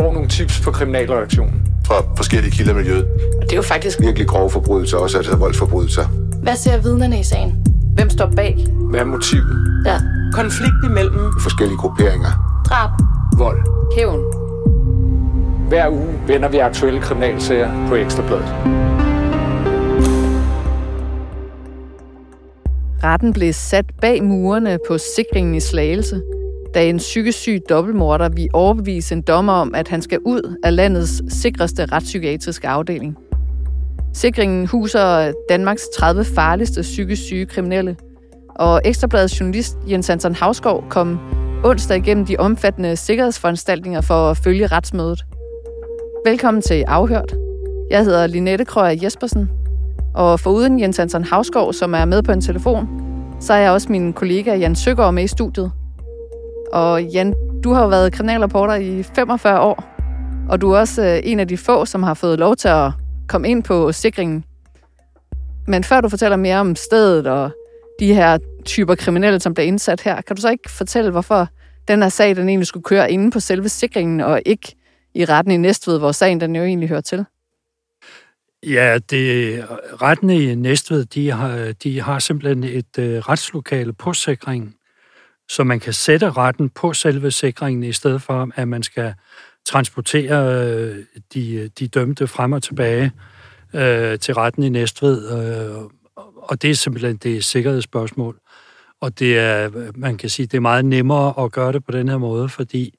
får nogle tips på kriminalreaktionen. Fra forskellige kilder i miljøet. Og det er jo faktisk Virkelig grove forbrydelser, også altså voldsforbrydelser. Hvad ser vidnerne i sagen? Hvem står bag? Hvad er motivet? Ja. Konflikt imellem Forskellige grupperinger. Drab. Vold. Hævn. Hver uge vender vi aktuelle kriminalsager på Ekstrabladet. Retten blev sat bag murene på sikringen i Slagelse, da en psykisk syg dobbeltmorder vi overbevise en dommer om, at han skal ud af landets sikreste retspsykiatriske afdeling. Sikringen huser Danmarks 30 farligste psykisk syge kriminelle, og Ekstrabladets journalist Jens Hansen Havskov kom onsdag igennem de omfattende sikkerhedsforanstaltninger for at følge retsmødet. Velkommen til Afhørt. Jeg hedder Linette Krøyer Jespersen, og foruden Jens Hansen Havskov, som er med på en telefon, så er jeg også min kollega Jan Søgaard med i studiet. Og Jan, du har jo været kriminalreporter i 45 år, og du er også øh, en af de få, som har fået lov til at komme ind på sikringen. Men før du fortæller mere om stedet og de her typer kriminelle, som bliver indsat her, kan du så ikke fortælle, hvorfor den her sag, den egentlig skulle køre inde på selve sikringen, og ikke i retten i Næstved, hvor sagen den jo egentlig hører til? Ja, det, retten i Næstved, de har, de har simpelthen et øh, retslokale på sikringen, så man kan sætte retten på selve sikringen, i stedet for, at man skal transportere øh, de, de dømte frem og tilbage øh, til retten i Næstved. Øh, og det er simpelthen det er sikkerhedsspørgsmål. Og det er, man kan sige, det er meget nemmere at gøre det på den her måde, fordi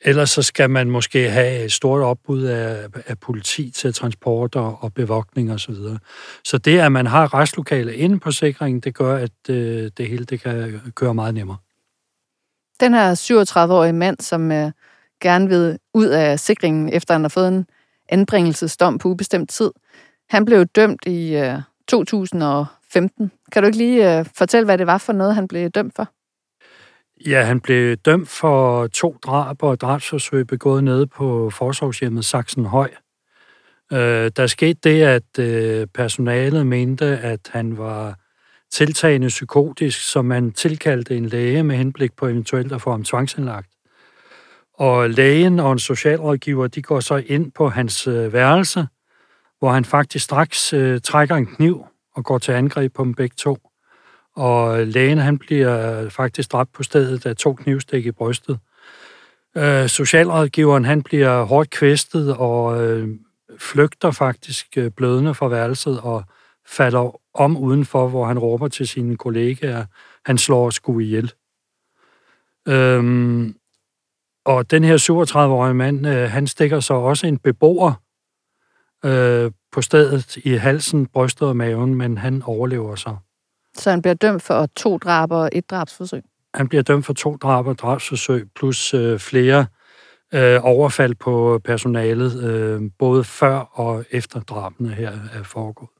Ellers så skal man måske have et stort opbud af, af politi til transporter og bevogtning osv. Så, videre. så det, at man har restlokale inde på sikringen, det gør, at øh, det hele det kan køre meget nemmere. Den her 37-årige mand, som øh, gerne vil ud af sikringen, efter han har fået en anbringelsesdom på ubestemt tid, han blev dømt i øh, 2015. Kan du ikke lige øh, fortælle, hvad det var for noget, han blev dømt for? Ja, han blev dømt for to drab og drabsforsøg begået nede på forsorgshjemmet Sachsenhøj. Øh, der skete det, at øh, personalet mente, at han var tiltagende psykotisk, som man tilkaldte en læge med henblik på eventuelt at få ham tvangsindlagt. Og lægen og en socialrådgiver, de går så ind på hans øh, værelse, hvor han faktisk straks øh, trækker en kniv og går til angreb på dem begge to og lægen han bliver øh, faktisk dræbt på stedet af to knivstik i brystet. Øh, socialrådgiveren han bliver hårdt kvæstet og øh, flygter faktisk øh, blødende fra værelset og falder om udenfor, hvor han råber til sine kollegaer, han slår sgu ihjel. Øhm, og den her 37-årige mand, øh, han stikker så også en beboer øh, på stedet i halsen, brystet og maven, men han overlever så. Så han bliver dømt for to drab og et drabsforsøg? Han bliver dømt for to drab og drabsforsøg, plus øh, flere øh, overfald på personalet, øh, både før og efter drabene her er foregået.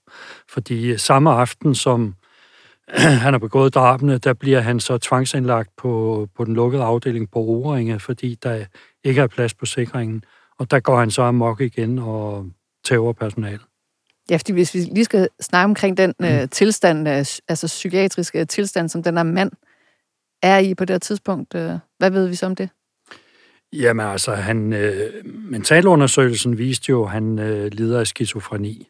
Fordi samme aften, som han har begået drabene, der bliver han så tvangsindlagt på, på den lukkede afdeling på Oringe, fordi der ikke er plads på sikringen. Og der går han så amok igen og tæver personalet. Ja, fordi hvis vi lige skal snakke omkring den mm. øh, tilstand, øh, altså psykiatriske tilstand, som den her mand er i på det her tidspunkt, øh, hvad ved vi så om det? Jamen altså, han, øh, mentalundersøgelsen viste jo, at han øh, lider af skizofreni.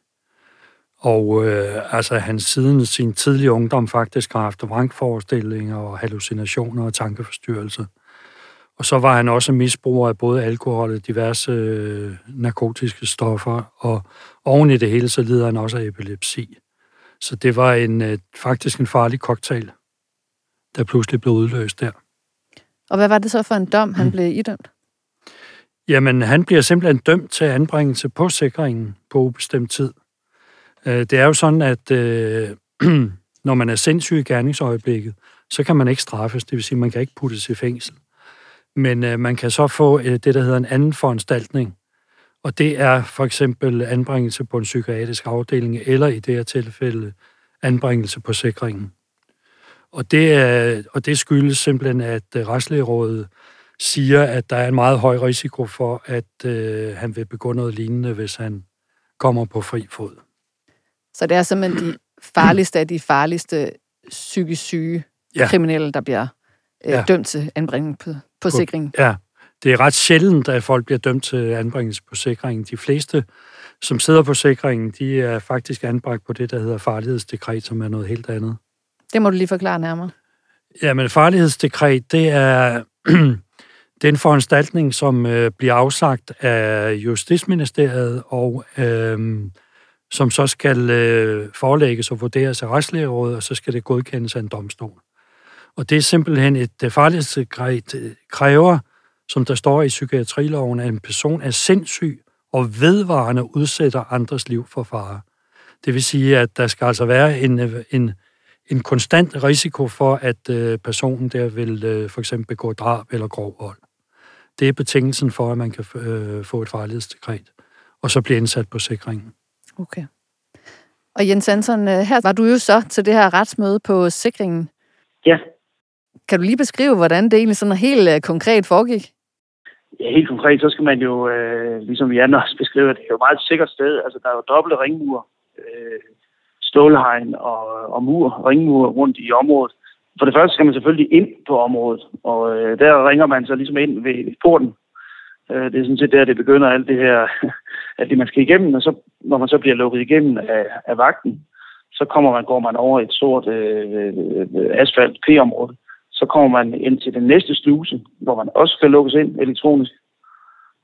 Og øh, altså, han siden sin tidlige ungdom faktisk har haft vrangforestillinger og hallucinationer og tankeforstyrrelser. Og så var han også misbruger af både alkohol og diverse øh, narkotiske stoffer, og oven i det hele, så lider han også af epilepsi. Så det var en øh, faktisk en farlig cocktail, der pludselig blev udløst der. Og hvad var det så for en dom, han mm. blev idømt? Jamen, han bliver simpelthen dømt til anbringelse på sikringen på ubestemt tid. Øh, det er jo sådan, at øh, når man er sindssyg i gerningsøjeblikket, så kan man ikke straffes, det vil sige, at man kan ikke puttes i fængsel. Men øh, man kan så få øh, det, der hedder en anden foranstaltning, og det er for eksempel anbringelse på en psykiatrisk afdeling, eller i det her tilfælde anbringelse på sikringen. Og det, er, og det skyldes simpelthen, at øh, Retslægerådet siger, at der er en meget høj risiko for, at øh, han vil begå noget lignende, hvis han kommer på fri fod. Så det er simpelthen de farligste af de farligste psykisk syge ja. kriminelle, der bliver øh, ja. dømt til anbringelse på, på sikring. Ja, det er ret sjældent, at folk bliver dømt til anbringelse på sikringen. De fleste, som sidder på sikringen, de er faktisk anbragt på det, der hedder farlighedsdekret, som er noget helt andet. Det må du lige forklare nærmere. Jamen, farlighedsdekret, det er, det er en foranstaltning, som øh, bliver afsagt af Justitsministeriet, og øh, som så skal øh, forelægges og vurderes af retslægerådet, og så skal det godkendes af en domstol. Og det er simpelthen et øh, farlighedsdekret kræver, som der står i psykiatriloven, at en person er sindssyg og vedvarende udsætter andres liv for fare. Det vil sige, at der skal altså være en, øh, en, en konstant risiko for, at øh, personen der vil øh, for eksempel begå drab eller grov vold. Det er betingelsen for, at man kan øh, få et farlighedsdekret, og så blive indsat på sikringen. Okay. Og Jens Hansen, øh, her var du jo så til det her retsmøde på sikringen. Ja. Kan du lige beskrive, hvordan det egentlig sådan helt øh, konkret foregik? Ja, helt konkret, så skal man jo, øh, ligesom vi andre også beskriver, det er jo et meget sikkert sted. Altså, der er jo dobbelte ringmur, øh, stålhegn og, og mur, ringmur rundt i området. For det første skal man selvfølgelig ind på området, og øh, der ringer man så ligesom ind ved porten. Øh, det er sådan set der, det begynder alt det her, at det man skal igennem, og så, når man så bliver lukket igennem af, af vagten, så kommer man, går man over et stort øh, øh, asfalt P-område. Så kommer man ind til den næste sluse, hvor man også skal lukkes ind elektronisk.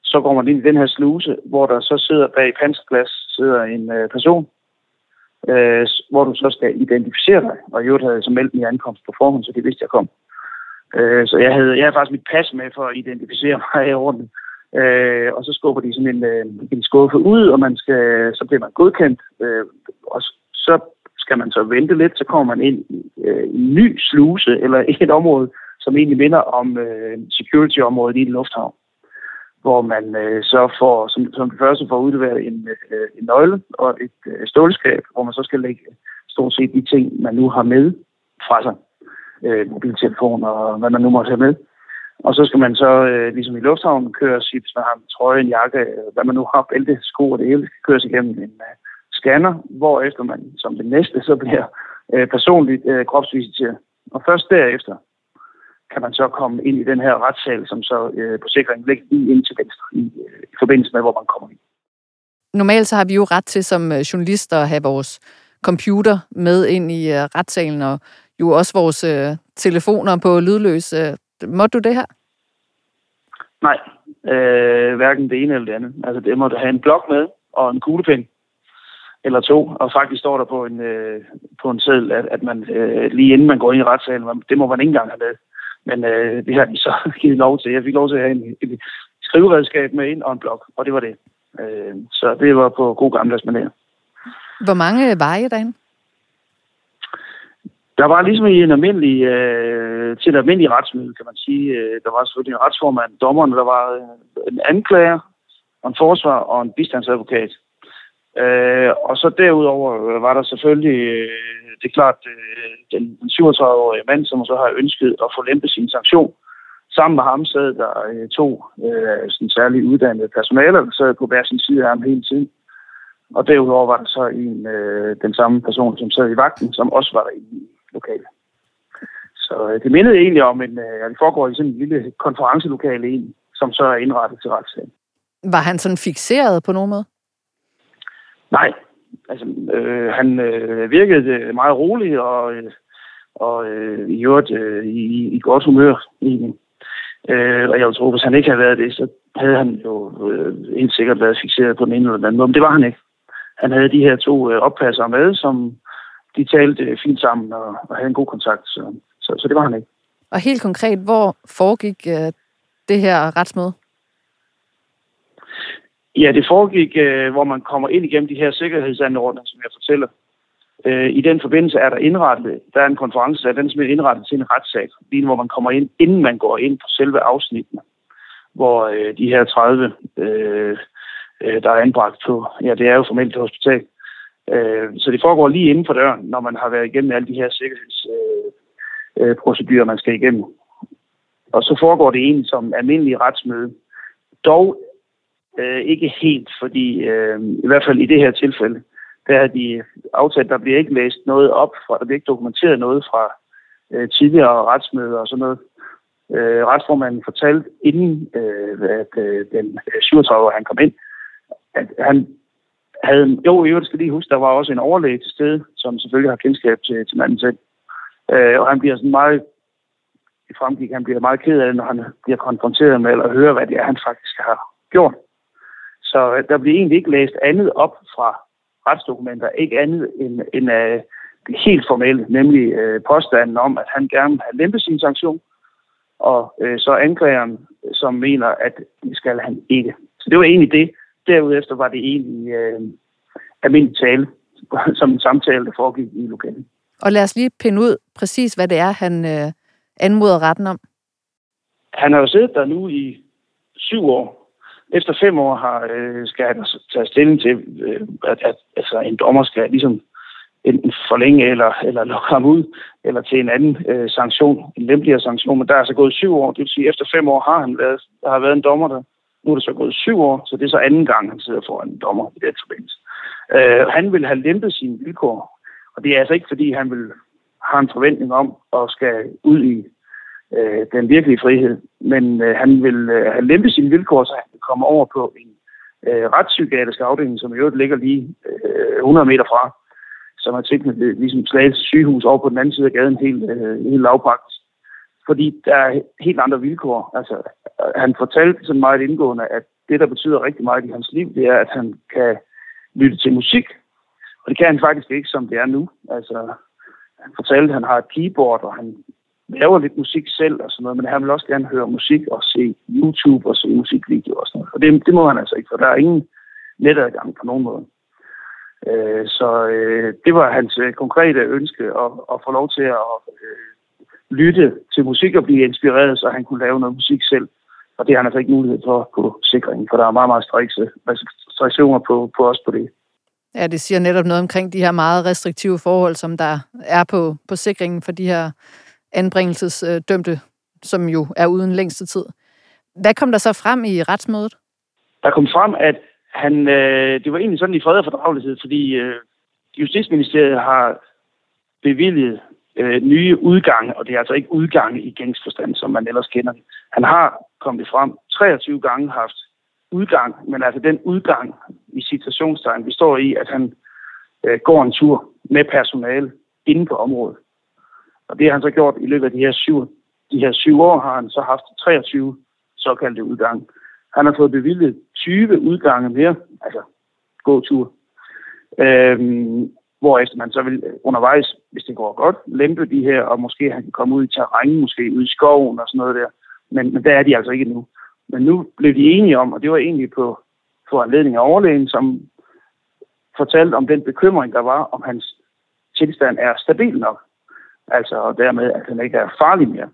Så går man ind i den her sluse, hvor der så sidder bag panserglas sidder en øh, person, øh, hvor du så skal identificere dig. Og i øvrigt havde jeg så meldt min ankomst på forhånd, så det vidste jeg kom. Øh, så jeg havde, jeg havde faktisk mit pas med for at identificere mig i. Øh, og så skubber de sådan en, øh, en skuffe ud, og man skal, så bliver man godkendt. Øh, og så skal man så vente lidt, så kommer man ind i øh, en ny sluse, eller et område, som egentlig minder om øh, security-området i en lufthavn hvor man øh, så får, som, som det første får udleveret en, øh, en nøgle og et øh, stålskab, hvor man så skal lægge stort set de ting, man nu har med fra sig. Øh, mobiltelefoner og hvad man nu måtte have med. Og så skal man så, øh, ligesom i lufthavnen, køre sig, hvis man har en trøje, en jakke, øh, hvad man nu har, bælte, sko og det hele, skal køres igennem en øh, scanner, hvor efter man som det næste så bliver øh, personligt øh, kropsvisiteret. Og først derefter, kan man så komme ind i den her retssal, som så øh, på sikringen ligger lige ind til venstre i, øh, i forbindelse med, hvor man kommer ind. Normalt så har vi jo ret til som øh, journalister at have vores computer med ind i øh, retssalen, og jo også vores øh, telefoner på lydløs. Øh, må du det her? Nej, øh, hverken det ene eller det andet. Altså det må du have en blok med og en kuglepen eller to, og faktisk står der på en, øh, på en seddel, at, at man øh, lige inden man går ind i retssalen, det må man ikke engang have med. Men øh, det har de så givet lov til. Jeg fik lov til at have en, et skriveredskab med ind og en blok, og det var det. Øh, så det var på god gammeldags manér. Hvor mange var I derinde? Der var ligesom i en almindelig, øh, til et almindeligt retsmøde, kan man sige. Øh, der var selvfølgelig en retsformand, dommeren, der var en anklager, og en forsvar og en bistandsadvokat. Øh, og så derudover øh, var der selvfølgelig øh, det er klart, øh, den, den 37-årige mand, som så har ønsket at få lempet sin sanktion, sammen med ham sad der øh, to øh, sådan særligt uddannede personaler, der sad på hver sin side af ham hele tiden. Og derudover var der så en, øh, den samme person, som sad i vagten, som også var der i lokalet. Så øh, det mindede egentlig om, en, øh, at det foregår i sådan en lille konferencelokale egentlig, som så er indrettet til retssagen. Var han sådan fixeret på nogen måde? Nej, altså, øh, han øh, virkede øh, meget rolig og, øh, og øh, i øvrigt øh, i, i godt humør. Egentlig. Øh, og jeg vil tro, hvis han ikke havde været det, så havde han jo øh, helt sikkert været fixeret på den ene eller den anden måde, men det var han ikke. Han havde de her to øh, oppassere med, som de talte øh, fint sammen og, og havde en god kontakt, så, så, så det var han ikke. Og helt konkret, hvor foregik øh, det her retsmøde? Ja, det foregik, øh, hvor man kommer ind igennem de her sikkerhedsanordninger, som jeg fortæller. Øh, I den forbindelse er der indrettet, der er en konference, der er den som er indrettet til en retssag, lige hvor man kommer ind, inden man går ind på selve afsnittene, hvor øh, de her 30, øh, øh, der er anbragt på, ja, det er jo formelt et hospital. Øh, så det foregår lige inden for døren, når man har været igennem alle de her sikkerhedsprocedurer, øh, man skal igennem. Og så foregår det egentlig som almindelig retsmøde. Dog Øh, ikke helt, fordi øh, i hvert fald i det her tilfælde, der har de aftalt, der bliver ikke læst noget op, fra, der bliver ikke dokumenteret noget fra øh, tidligere retsmøder og sådan noget. øh, retsformanden fortalte, inden øh, at øh, den 37 år han kom ind, at han havde, jo, i øvrigt skal lige huske, der var også en overlæge til stede, som selvfølgelig har kendskab til, til manden selv. Øh, og han bliver sådan meget, i fremgik, han bliver meget ked af det, når han bliver konfronteret med, eller hører, hvad det er, han faktisk har gjort. Så øh, der bliver egentlig ikke læst andet op fra retsdokumenter, ikke andet end, end uh, det helt formelle, nemlig uh, påstanden om, at han gerne vil have lempet sin sanktion, og uh, så anklageren, som mener, at det skal han ikke. Så det var egentlig det. Derudefter var det egentlig uh, almindelig tale, som en samtale, der foregik i lokalet. Og lad os lige pinde ud præcis, hvad det er, han uh, anmoder retten om. Han har jo siddet der nu i syv år, efter fem år har, øh, skal han tage stilling til, øh, at, at altså, en dommer skal ligesom enten forlænge eller, eller lukke ham ud, eller til en anden øh, sanktion, en lempeligere sanktion. Men der er altså gået syv år, det vil sige, at efter fem år har han været, der har været en dommer der. Nu er det så gået syv år, så det er så anden gang, han sidder foran en dommer i den forbindelse. Øh, han vil have lempet sine vilkår, og det er altså ikke, fordi han vil har en forventning om at skal ud i øh, den virkelige frihed. Men øh, han vil øh, have lempet sine vilkår, så han kan komme over på en øh, retspsykiatrisk afdeling, som i øvrigt ligger lige øh, 100 meter fra, som er tilknyttet ligesom Slagelse sygehus over på den anden side af gaden, helt, øh, helt lavpraktisk. Fordi der er helt andre vilkår. Altså, han fortalte sådan meget indgående, at det, der betyder rigtig meget i hans liv, det er, at han kan lytte til musik. Og det kan han faktisk ikke, som det er nu. Altså, han fortalte, at han har et keyboard, og han laver lidt musik selv og sådan noget, men han vil også gerne høre musik og se YouTube og se musikvideoer og sådan noget. Og det, det må han altså ikke, for der er ingen netadgang på nogen måde. Øh, så øh, det var hans øh, konkrete ønske at, at få lov til at øh, lytte til musik og blive inspireret, så han kunne lave noget musik selv. Og det har han altså ikke mulighed for på sikringen, for der er meget, meget strikse restriktioner på, på os på det. Ja, det siger netop noget omkring de her meget restriktive forhold, som der er på, på sikringen for de her anbringelsesdømte, som jo er uden længste tid. Hvad kom der så frem i retsmødet? Der kom frem, at han, øh, det var egentlig sådan i fred og fordragelighed, fordi øh, Justitsministeriet har bevilget øh, nye udgange, og det er altså ikke udgange i gængsforstand, som man ellers kender. Han har kommet frem 23 gange haft udgang, men altså den udgang i citationstegn består i, at han øh, går en tur med personale inde på området. Og det har han så gjort i løbet af de her syv, de her syv år, har han så haft 23 såkaldte udgange. Han har fået bevilget 20 udgange mere, altså gåtur. Øhm, hvorefter man så vil øh, undervejs, hvis det går godt, lempe de her, og måske han kan komme ud i terræn, måske ud i skoven og sådan noget der. Men, men der er de altså ikke nu. Men nu blev de enige om, og det var egentlig på foranledning af overlægen, som fortalte om den bekymring, der var, om hans tilstand er stabil nok altså og dermed, at han ikke er farlig mere.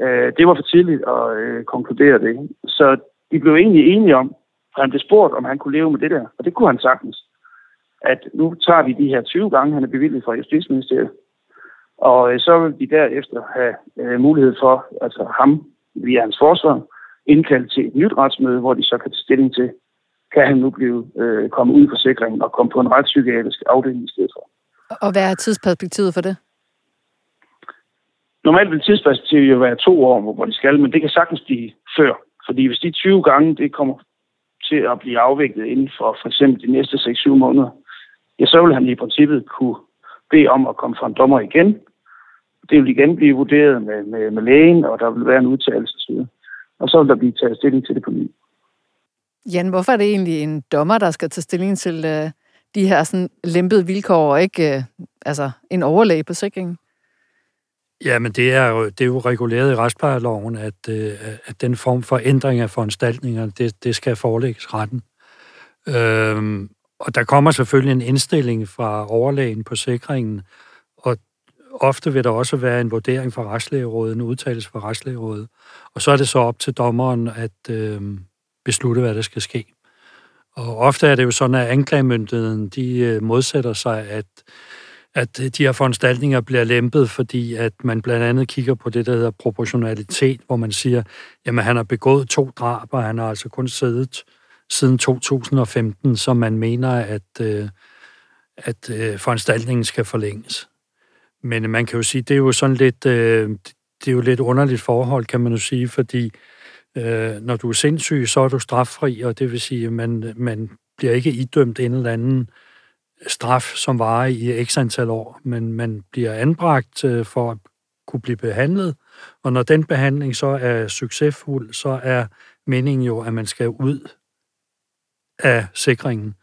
Øh, det var for tidligt at øh, konkludere det. Så de blev egentlig enige om, at han blev spurgt, om han kunne leve med det der, og det kunne han sagtens. At nu tager vi de her 20 gange, han er bevilget fra Justitsministeriet, og øh, så vil de derefter have øh, mulighed for, altså ham via hans forsvar, indkaldt til et nyt retsmøde, hvor de så kan tage stilling til, kan han nu blive øh, komme ud i forsikringen og komme på en retspsykiatrisk afdeling i stedet for. Og hvad er tidsperspektivet for det? Normalt vil tidsperspektivet jo være to år, hvor de skal, men det kan sagtens blive før. Fordi hvis de 20 gange, det kommer til at blive afviklet inden for for eksempel de næste 6-7 måneder, ja, så vil han i princippet kunne bede om at komme fra en dommer igen. Det vil igen blive vurderet med, med, med lægen, og der vil være en udtalelse osv. Og så vil der blive taget stilling til det på ny. Jan, hvorfor er det egentlig en dommer, der skal tage stilling til uh, de her sådan lempede vilkår, og ikke uh, altså en overlæge på sikringen? Ja, men det er jo, det er jo reguleret i retsplejeloven, at, øh, at den form for ændring af foranstaltninger, det, det skal forelægges retten. Øhm, og der kommer selvfølgelig en indstilling fra overlægen på sikringen, og ofte vil der også være en vurdering fra retslægerådet, en udtalelse fra retslægerådet. Og så er det så op til dommeren at øh, beslutte, hvad der skal ske. Og ofte er det jo sådan, at anklagemyndigheden de øh, modsætter sig, at at de her foranstaltninger bliver lempet, fordi at man blandt andet kigger på det, der hedder proportionalitet, hvor man siger, jamen han har begået to drab, og han har altså kun siddet siden 2015, som man mener, at, øh, at øh, foranstaltningen skal forlænges. Men man kan jo sige, det er jo sådan lidt, øh, det er jo lidt underligt forhold, kan man jo sige, fordi øh, når du er sindssyg, så er du straffri, og det vil sige, at man, man bliver ikke idømt en eller anden straf, som varer i x antal år, men man bliver anbragt øh, for at kunne blive behandlet, og når den behandling så er succesfuld, så er meningen jo, at man skal ud af sikringen.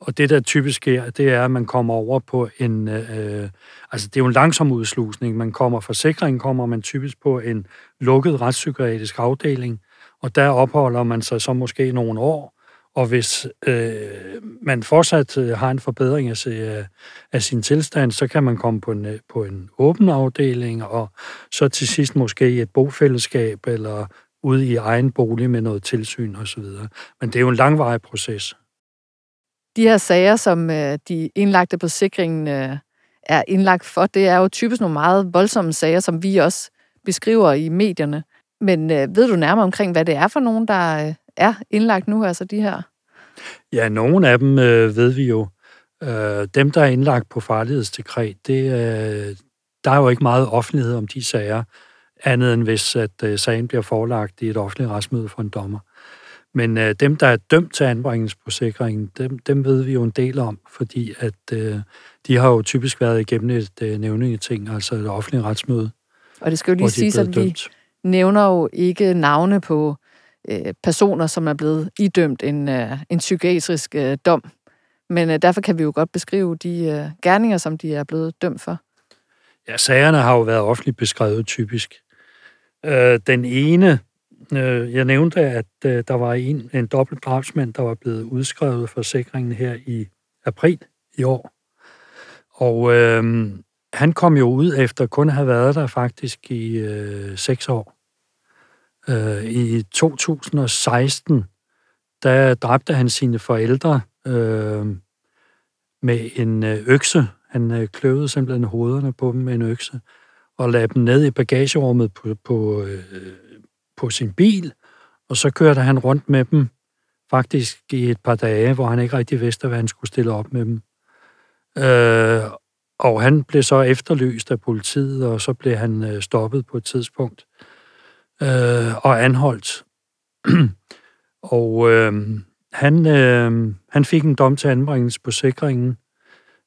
Og det, der typisk sker, det er, at man kommer over på en... Øh, altså, det er jo en langsom udslusning. Man kommer fra sikringen, kommer man typisk på en lukket retspsykiatrisk afdeling, og der opholder man sig så måske nogle år, og hvis øh, man fortsat øh, har en forbedring af, øh, af sin tilstand, så kan man komme på en, øh, på en åben afdeling, og så til sidst måske i et bofællesskab, eller ude i egen bolig med noget tilsyn osv. Men det er jo en langvarig proces. De her sager, som øh, de indlagte på sikringen øh, er indlagt for, det er jo typisk nogle meget voldsomme sager, som vi også beskriver i medierne. Men øh, ved du nærmere omkring, hvad det er for nogen, der er indlagt nu, altså de her? Ja, nogle af dem ved vi jo. Øh, dem, der er indlagt på farlighedsdekret, det, øh, der er jo ikke meget offentlighed om de sager, andet end hvis at øh, sagen bliver forelagt i et offentligt retsmøde for en dommer. Men øh, dem, der er dømt til anbringelsesforsikringen, dem, dem ved vi jo en del om, fordi at øh, de har jo typisk været igennem et øh, nævningeting, altså et offentligt retsmøde. Og det skal jo lige sige, at vi nævner jo ikke navne på øh, personer, som er blevet idømt en, øh, en psykiatrisk øh, dom. Men øh, derfor kan vi jo godt beskrive de øh, gerninger, som de er blevet dømt for. Ja, sagerne har jo været offentligt beskrevet typisk. Øh, den ene, øh, jeg nævnte, at øh, der var en, en dobbelt drabsmand, der var blevet udskrevet for sikringen her i april i år. Og øh, han kom jo ud efter kun at have været der faktisk i øh, seks år. Øh, I 2016, der dræbte han sine forældre øh, med en øh, økse. Han øh, kløvede simpelthen hovederne på dem med en økse og lagde dem ned i bagagerummet på, på, øh, på sin bil, og så kørte han rundt med dem faktisk i et par dage, hvor han ikke rigtig vidste, hvad han skulle stille op med dem. Øh, og han blev så efterlyst af politiet, og så blev han øh, stoppet på et tidspunkt øh, og anholdt. og øh, han, øh, han fik en dom til anbringelse på sikringen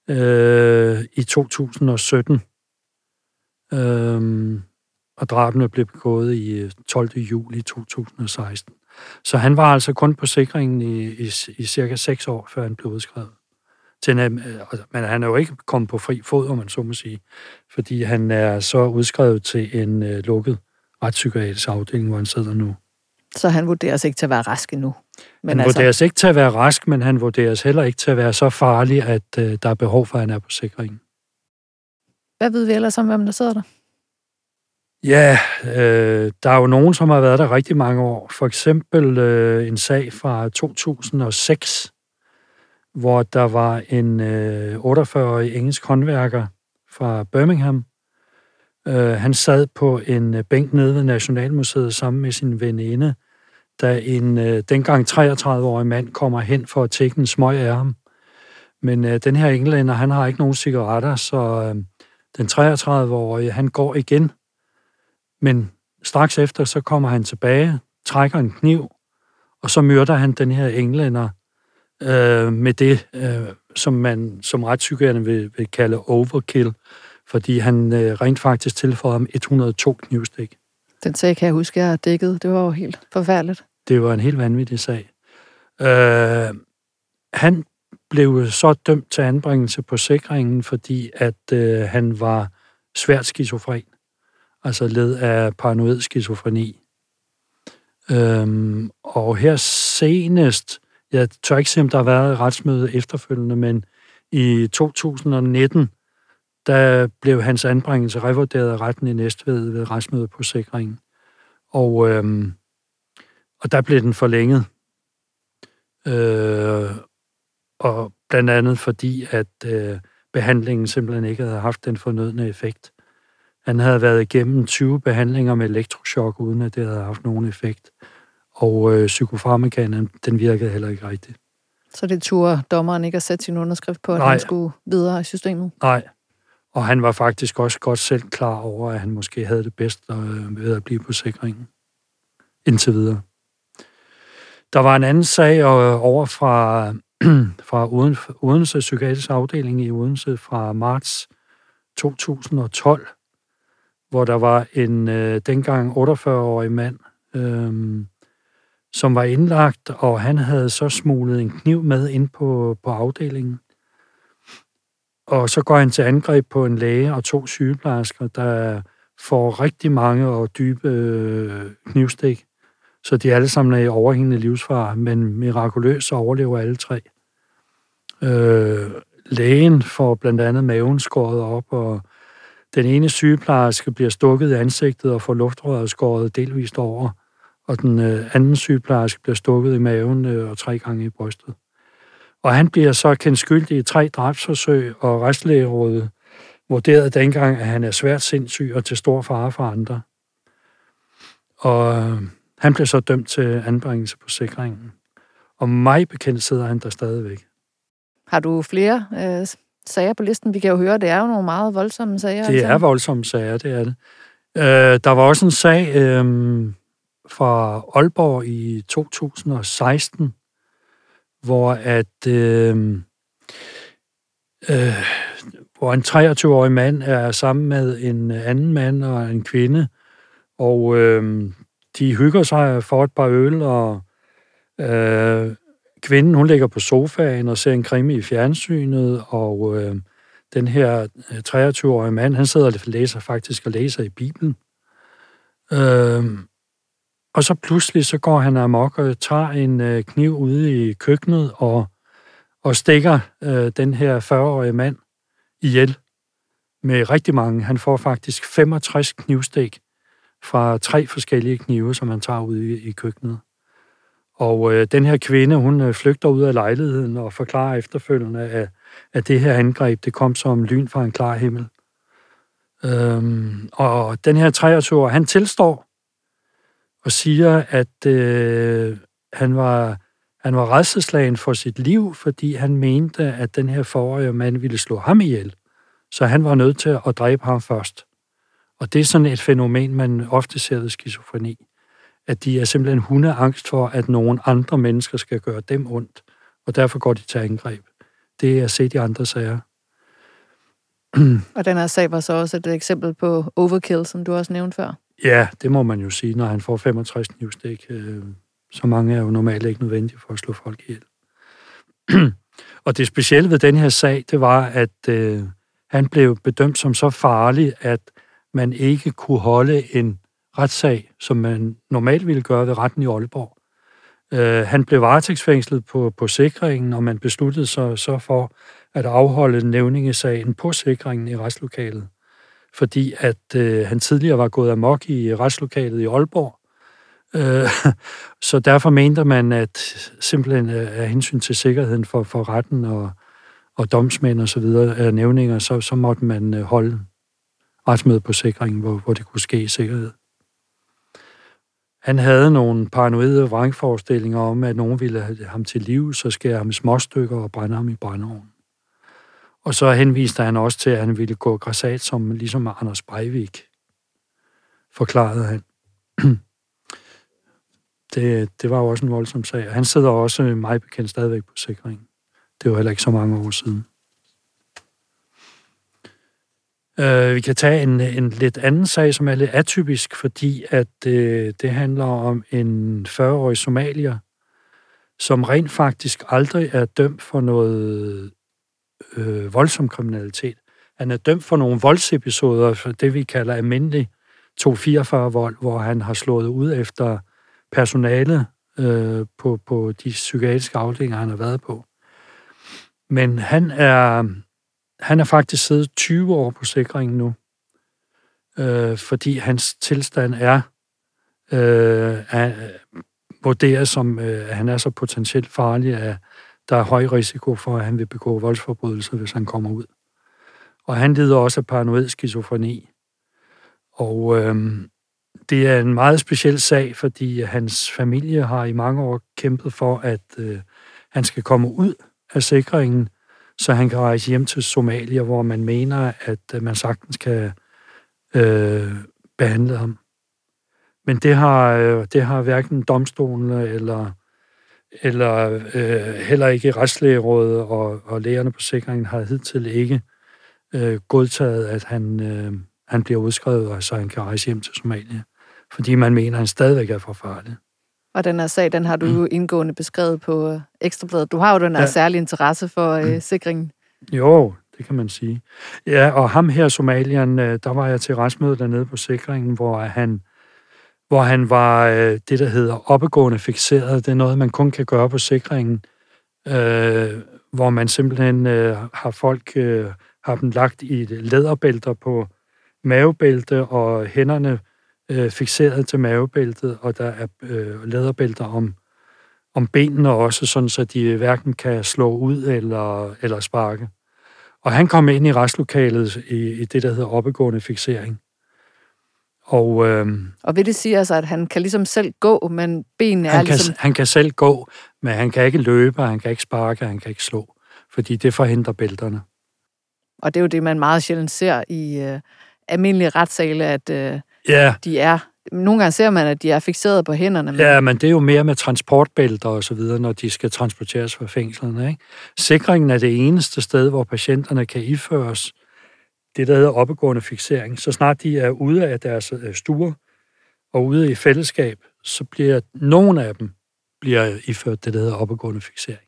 øh, i 2017. Øh, og drabene blev begået i 12. Øh, juli 2016. Så han var altså kun på sikringen i, i, i cirka seks år, før han blev udskrevet. Til øh, men han er jo ikke kommet på fri fod, om man så må sige, fordi han er så udskrevet til en uh, lukket retspsykiatrisk afdeling, hvor han sidder nu. Så han vurderes ikke til at være rask endnu? Men han altså... vurderes ikke til at være rask, men han vurderes heller ikke til at være så farlig, at uh, der er behov for, at han er på sikringen. Hvad ved vi ellers om, hvem der sidder der? Ja, øh, der er jo nogen, som har været der rigtig mange år. For eksempel øh, en sag fra 2006, hvor der var en øh, 48-årig engelsk håndværker fra Birmingham, Øh, han sad på en øh, bænk nede ved Nationalmuseet sammen med sin veninde, da en øh, dengang 33-årig mand kommer hen for at tække en smøg af ham. Men øh, den her englænder, han har ikke nogen cigaretter, så øh, den 33-årige, han går igen. Men straks efter, så kommer han tilbage, trækker en kniv, og så myrder han den her englænder øh, med det, øh, som man som retspsykiater vil, vil kalde overkill fordi han øh, rent faktisk tilføjede ham 102 knivstik. Den sag kan jeg huske, jeg har dækket. Det var jo helt forfærdeligt. Det var en helt vanvittig sag. Øh, han blev så dømt til anbringelse på sikringen, fordi at øh, han var svært skizofren, altså led af paranoid skizofreni. Øhm, og her senest, jeg tør ikke se, om der har været retsmøde efterfølgende, men i 2019, der blev hans anbringelse revurderet af retten i Næstved ved retsmødet på sikringen. Og, øhm, og der blev den forlænget. Øh, og blandt andet fordi, at øh, behandlingen simpelthen ikke havde haft den fornødne effekt. Han havde været igennem 20 behandlinger med elektroshock, uden at det havde haft nogen effekt. Og øh, psykofarmakanen, den virkede heller ikke rigtigt. Så det turde dommeren ikke at sætte sin underskrift på, at Nej. han skulle videre i systemet? Nej, Og han var faktisk også godt selv klar over, at han måske havde det bedst øh, ved at blive på sikringen. Indtil videre. Der var en anden sag øh, over fra, fra Odense Psykiatrisk Afdeling i Odense fra marts 2012, hvor der var en øh, dengang 48-årig mand, øh, som var indlagt, og han havde så smuglet en kniv med ind på, på afdelingen. Og så går han til angreb på en læge og to sygeplejersker, der får rigtig mange og dybe øh, knivstik. Så de alle sammen er i overhængende livsfar, men mirakuløst så overlever alle tre. Øh, lægen får blandt andet maven skåret op, og den ene sygeplejerske bliver stukket i ansigtet og får luftrøret skåret delvist over, og den øh, anden sygeplejerske bliver stukket i maven øh, og tre gange i brystet. Og han bliver så kendt skyldig i tre drabsforsøg, og restlægerådet vurderede dengang, at han er svært sindssyg og til stor fare for andre. Og han blev så dømt til anbringelse på sikringen. Og mig bekendt sidder han der stadigvæk. Har du flere øh, sager på listen? Vi kan jo høre, det er jo nogle meget voldsomme sager. Det er voldsomme sager, det er det. Øh, der var også en sag øh, fra Aalborg i 2016, hvor at øh, øh, hvor en 23-årig mand er sammen med en anden mand og en kvinde, og øh, de hygger sig for et par øl, og øh, kvinden, hun ligger på sofaen og ser en krimi i fjernsynet, og øh, den her øh, 23-årige mand, han sidder og læser faktisk og læser i Bibelen. Øh, og så pludselig så går han amok og tager en øh, kniv ude i køkkenet og, og stikker øh, den her 40-årige mand ihjel med rigtig mange. Han får faktisk 65 knivstik fra tre forskellige knive, som han tager ud i, i køkkenet. Og øh, den her kvinde, hun øh, flygter ud af lejligheden og forklarer efterfølgende, at, at det her angreb, det kom som lyn fra en klar himmel. Øhm, og den her 23 han tilstår og siger, at øh, han var han var redselslagen for sit liv, fordi han mente, at den her forrige mand ville slå ham ihjel. Så han var nødt til at dræbe ham først. Og det er sådan et fænomen, man ofte ser ved skizofreni at de er simpelthen hundeangst for, at nogle andre mennesker skal gøre dem ondt, og derfor går de til angreb. Det er set i andre sager. og den her sag var så også et eksempel på overkill, som du også nævnte før. Ja, det må man jo sige, når han får 65 knivstik. Øh, så mange er jo normalt ikke nødvendige for at slå folk ihjel. og det specielle ved den her sag, det var, at øh, han blev bedømt som så farlig, at man ikke kunne holde en retssag, som man normalt ville gøre ved retten i Aalborg. Øh, han blev varetægtsfængslet på, på sikringen, og man besluttede så, så for at afholde nævningesagen på sikringen i retslokalet. Fordi at øh, han tidligere var gået amok i retslokalet i Aalborg. Øh, så derfor mente man, at simpelthen øh, af hensyn til sikkerheden for, for retten og, og domsmænd og så videre, nævninger, så, så måtte man øh, holde retsmøde på sikringen, hvor, hvor det kunne ske i sikkerhed. Han havde nogle paranoide vrangforestillinger om, at nogen ville have ham til liv, så skære ham i småstykker og brænde ham i brændeovnen. Og så henviste han også til, at han ville gå græsat som ligesom Anders Breivik, forklarede han. det, det var jo også en voldsom sag. Han sidder også mig bekendt stadigvæk på sikringen. Det var heller ikke så mange år siden. Øh, vi kan tage en, en lidt anden sag, som er lidt atypisk, fordi at øh, det handler om en 40-årig somalier, som rent faktisk aldrig er dømt for noget øh, voldsom kriminalitet. Han er dømt for nogle voldsepisoder, for det vi kalder almindelig 244-vold, hvor han har slået ud efter personale øh, på, på de psykiatriske afdelinger, han har været på. Men han er han er faktisk siddet 20 år på sikringen nu, øh, fordi hans tilstand er, øh, er vurderet som, øh, at han er så potentielt farlig, at der er høj risiko for, at han vil begå voldsforbrydelser, hvis han kommer ud. Og han lider også af paranoid skizofreni. Og øh, det er en meget speciel sag, fordi hans familie har i mange år kæmpet for, at øh, han skal komme ud af sikringen, så han kan rejse hjem til Somalia, hvor man mener, at øh, man sagtens kan øh, behandle ham. Men det har, øh, det har hverken domstolene eller, eller øh, heller ikke retslægerådet og, og lægerne på sikringen har hidtil ikke øh, godtaget, at han, øh, han bliver udskrevet, og så han kan rejse hjem til Somalia. Fordi man mener, at han stadigvæk er for farlig. Og den her sag, den har du jo indgående beskrevet på øh, Ekstrabladet. Du har jo den her ja. særlige interesse for øh, sikringen. Jo, det kan man sige. Ja, og ham her, Somalian, øh, der var jeg til retsmøde dernede på sikringen, hvor han, hvor han var øh, det, der hedder oppegående fixeret. Det er noget, man kun kan gøre på sikringen, øh, hvor man simpelthen øh, har folk øh, har dem lagt i læderbælter på mavebælte og hænderne øh, fixeret til mavebæltet, og der er øh, læderbælter om, om benene også, sådan så de hverken kan slå ud eller, eller sparke. Og han kom ind i restlokalet i, i det, der hedder oppegående fixering. Og, øh, og vil det sige altså, at han kan ligesom selv gå, men benene han er ligesom... Kan, han kan selv gå, men han kan ikke løbe, han kan ikke sparke, han kan ikke slå, fordi det forhindrer bælterne. Og det er jo det, man meget sjældent ser i øh, almindelige retssale, at øh, ja. de er... Nogle gange ser man, at de er fixeret på hænderne. Men... Ja, men det er jo mere med transportbælter og så videre, når de skal transporteres fra fængslerne. Ikke? Sikringen er det eneste sted, hvor patienterne kan iføres det, der hedder oppegående fixering. Så snart de er ude af deres øh, stuer og ude i fællesskab, så bliver nogle af dem bliver iført det, der hedder oppegående fixering.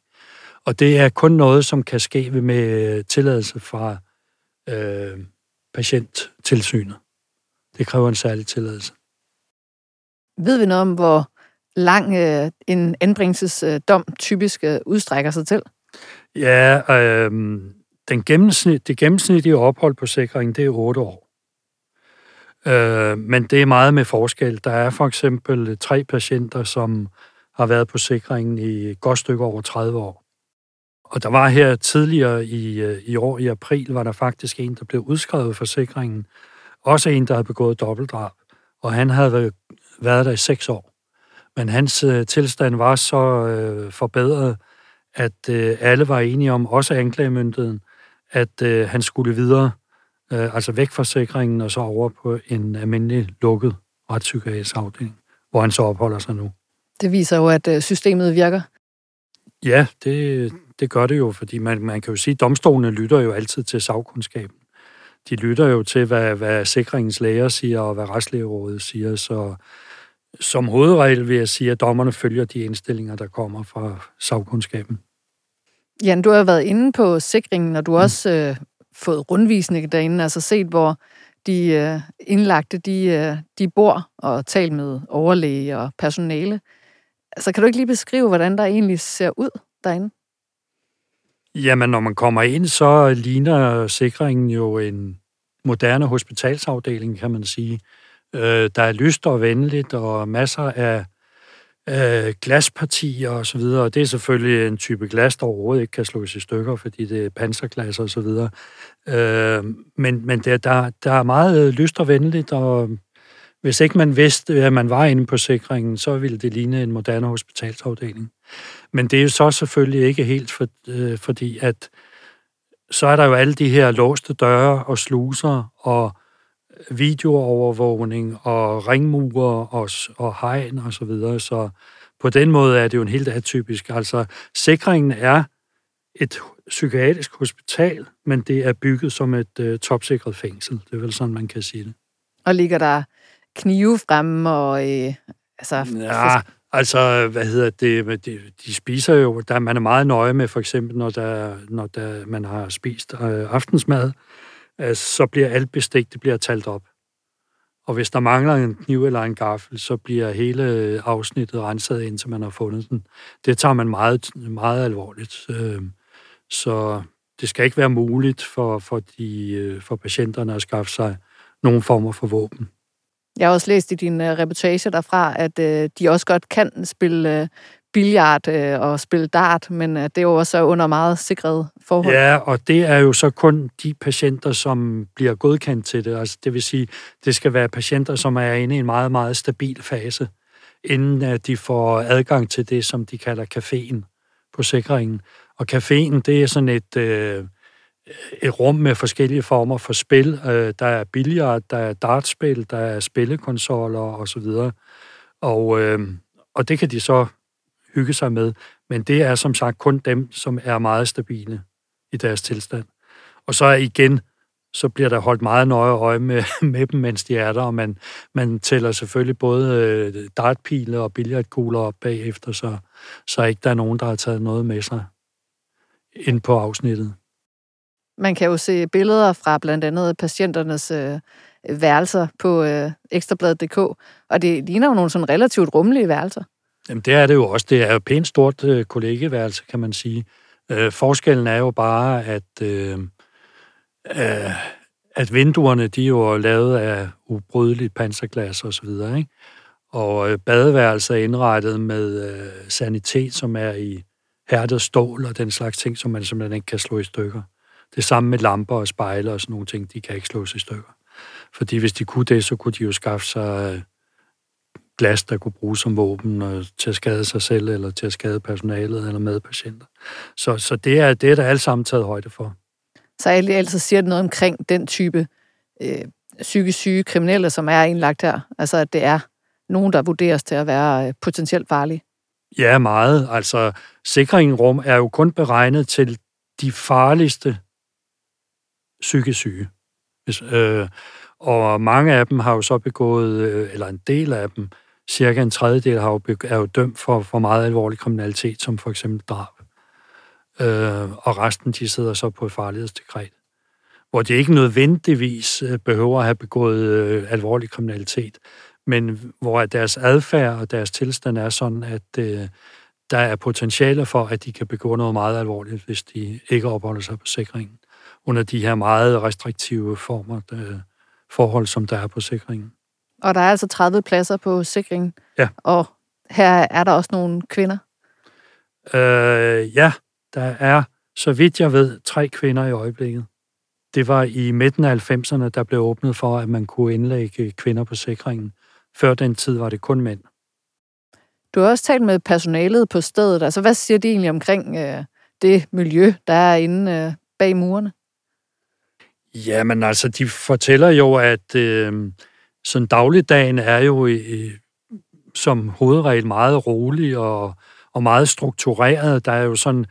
Og det er kun noget, som kan ske med tilladelse fra øh, patienttilsynet. Det kræver en særlig tilladelse. Ved vi noget om, hvor lang øh, en anbringelsesdom typisk øh, udstrækker sig til? Ja, øh, den gennemsnit, det gennemsnitlige ophold på sikringen, det er 8 år. Øh, men det er meget med forskel. Der er for eksempel tre patienter, som har været på sikringen i et godt stykke over 30 år. Og der var her tidligere i, øh, i år, i april, var der faktisk en, der blev udskrevet for sikringen. Også en, der havde begået dobbeltdrab. Og han havde været der i seks år. Men hans øh, tilstand var så øh, forbedret, at øh, alle var enige om, også anklagemyndigheden, at øh, han skulle videre, øh, altså væk fra sikringen og så over på en almindelig lukket retspsykiatrisk afdeling, hvor han så opholder sig nu. Det viser jo, at øh, systemet virker. Ja, det, det gør det jo, fordi man, man kan jo sige, at domstolene lytter jo altid til sagkundskaben. De lytter jo til, hvad, hvad sikringens læger siger, og hvad retslægerådet siger, så som hovedregel vil jeg sige, at dommerne følger de indstillinger, der kommer fra sagkundskaben. Jan, du har været inde på sikringen, og du har mm. også øh, fået rundvisning derinde, altså set, hvor de øh, indlagte, de, øh, de bor og talt med overlæge og personale. Altså, kan du ikke lige beskrive, hvordan der egentlig ser ud derinde? Jamen, når man kommer ind, så ligner sikringen jo en moderne hospitalsafdeling, kan man sige. Øh, der er lyst og venligt, og masser af øh, glaspartier og så videre, og det er selvfølgelig en type glas, der overhovedet ikke kan slås i stykker, fordi det er panserglas og så videre. Øh, men men der, der, der er meget lyst og venligt, og hvis ikke man vidste, at man var inde på sikringen, så ville det ligne en moderne hospitalsafdeling. Men det er jo så selvfølgelig ikke helt, for, øh, fordi at så er der jo alle de her låste døre og sluser og videoovervågning og ringmure og, og hegn og så videre. Så på den måde er det jo en helt atypisk. Altså, sikringen er et psykiatrisk hospital, men det er bygget som et øh, topsikret fængsel. Det er vel sådan, man kan sige det. Og ligger der knive fremme og... Øh, altså, ja, altså, hvad hedder det? De, de spiser jo... Der, man er meget nøje med, for eksempel, når, der, når der, man har spist øh, aftensmad, øh, så bliver alt bestik, det bliver talt op. Og hvis der mangler en kniv eller en gaffel, så bliver hele afsnittet renset, indtil man har fundet den. Det tager man meget, meget alvorligt. Øh, så det skal ikke være muligt for, for, de, øh, for patienterne at skaffe sig nogle former for våben. Jeg har også læst i din uh, reportage derfra, at uh, de også godt kan spille øh, uh, billiard uh, og spille dart, men uh, det er jo også under meget sikret forhold. Ja, og det er jo så kun de patienter, som bliver godkendt til det. Altså, det vil sige, det skal være patienter, som er inde i en meget, meget stabil fase, inden uh, de får adgang til det, som de kalder caféen, på sikringen. Og caféen, det er sådan et, øh, Øh, et rum med forskellige former for spil. Øh, der er billiard, der er dartspil, der er spillekonsoller osv. Og, øh, og det kan de så hygge sig med. Men det er som sagt kun dem, som er meget stabile i deres tilstand. Og så igen, så bliver der holdt meget nøje øje med, med dem, mens de er der, og man, man tæller selvfølgelig både øh, dartpile og billiardkugler op bagefter, så, så ikke der er nogen, der har taget noget med sig ind på afsnittet. Man kan jo se billeder fra blandt andet patienternes øh, værelser på øh, ekstrabladet.dk, og det ligner jo nogle sådan relativt rummelige værelser. Jamen det er det jo også. Det er jo pænt stort øh, kollegeværelse, kan man sige. Øh, forskellen er jo bare, at, øh, øh, at vinduerne de er jo lavet af ubrydeligt panserglas og så videre, ikke? Og øh, badeværelset er indrettet med øh, sanitet, som er i hærdet stål og den slags ting, som man simpelthen ikke kan slå i stykker. Det samme med lamper og spejle og sådan nogle ting, de kan ikke slås i stykker. Fordi hvis de kunne det, så kunne de jo skaffe sig øh, glas, der kunne bruges som våben og til at skade sig selv, eller til at skade personalet eller medpatienter. Så, så det, er, det er der alt sammen taget højde for. Så jeg altså siger det noget omkring den type øh, psykisk syge kriminelle, som er indlagt her. Altså, at det er nogen, der vurderes til at være øh, potentielt farlige. Ja, meget. Altså, sikringen rum er jo kun beregnet til de farligste psykisk syge. Hvis, øh, og mange af dem har jo så begået, øh, eller en del af dem, cirka en tredjedel har jo, er jo dømt for, for meget alvorlig kriminalitet, som for eksempel drab. Øh, og resten, de sidder så på et farlighedsdekret. Hvor de ikke nødvendigvis øh, behøver at have begået øh, alvorlig kriminalitet, men hvor deres adfærd og deres tilstand er sådan, at øh, der er potentiale for, at de kan begå noget meget alvorligt, hvis de ikke opholder sig på sikringen, under de her meget restriktive former, der, forhold, som der er på sikringen. Og der er altså 30 pladser på sikringen. Ja. Og her er der også nogle kvinder. Øh, ja, der er, så vidt jeg ved, tre kvinder i øjeblikket. Det var i midten af 90'erne, der blev åbnet for, at man kunne indlægge kvinder på sikringen. Før den tid var det kun mænd. Du har også talt med personalet på stedet. Altså, hvad siger de egentlig omkring øh, det miljø, der er inde øh, bag murene? Jamen altså, de fortæller jo, at øh, sådan dagligdagen er jo i, som hovedregel meget rolig og, og meget struktureret. Der er jo sådan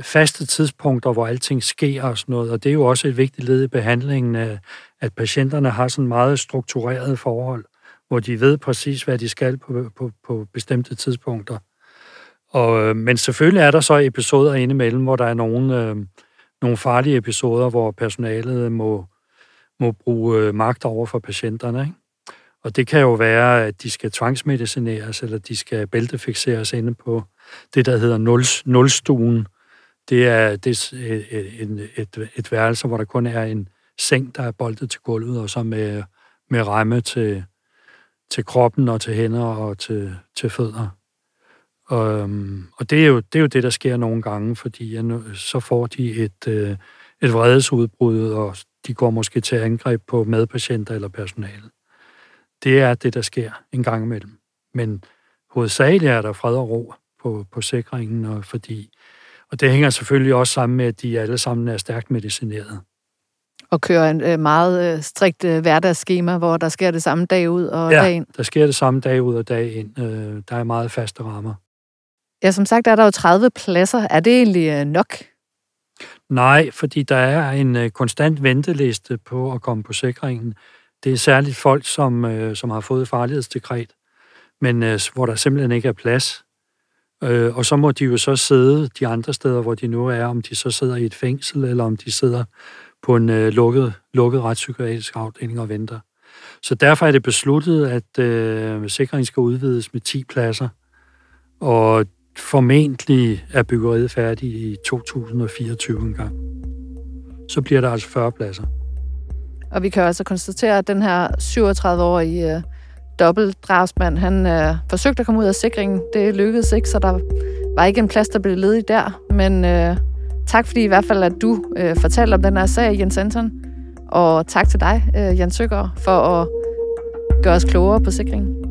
faste tidspunkter, hvor alting sker og sådan noget, og det er jo også et vigtigt led i behandlingen, af, at patienterne har sådan meget struktureret forhold, hvor de ved præcis, hvad de skal på, på, på bestemte tidspunkter. Og, øh, men selvfølgelig er der så episoder indimellem, hvor der er nogen, øh, nogle farlige episoder, hvor personalet må, må bruge øh, magt over for patienterne. Ikke? Og det kan jo være, at de skal tvangsmedicineres, eller de skal bæltefixeres inde på det, der hedder nul, nulstuen. Det er, det er et, et, et værelse, hvor der kun er en seng, der er boltet til gulvet, og så med, med remme til, til kroppen og til hænder og til, til fødder. Og, øhm, og det, er jo, det er jo det, der sker nogle gange, fordi så får de et, øh, et vredesudbrud, og de går måske til angreb på medpatienter eller personale. Det er det, der sker en gang imellem. Men hovedsageligt er der fred og ro på, på sikringen, og, fordi, og det hænger selvfølgelig også sammen med, at de alle sammen er stærkt medicineret. Og kører en øh, meget øh, strikt hverdagsskema, hvor der sker det samme dag ud og ja, dag ind. der sker det samme dag ud og dag ind. Der er meget faste rammer. Ja, som sagt er der jo 30 pladser. Er det egentlig øh, nok? Nej, fordi der er en øh, konstant venteliste på at komme på sikringen. Det er særligt folk, som, øh, som har fået farlighedsdekret, men hvor der simpelthen ikke er plads. Øh, og så må de jo så sidde de andre steder, hvor de nu er, om de så sidder i et fængsel, eller om de sidder på en øh, lukket, lukket retspsykiatrisk afdeling og venter. Så derfor er det besluttet, at øh, sikringen skal udvides med 10 pladser. Og formentlig er byggeriet færdigt i 2024 engang. Så bliver der altså 40 pladser. Og vi kan altså konstatere, at den her 37-årige uh, øh, dobbeltdrabsmand, han øh, forsøgte at komme ud af sikringen. Det lykkedes ikke, så der var ikke en plads, der blev ledig der. Men øh, tak fordi i hvert fald, at du øh, fortalte om den her sag, Jens Anton. Og tak til dig, øh, Jan Søgaard, for at gøre os klogere på sikringen.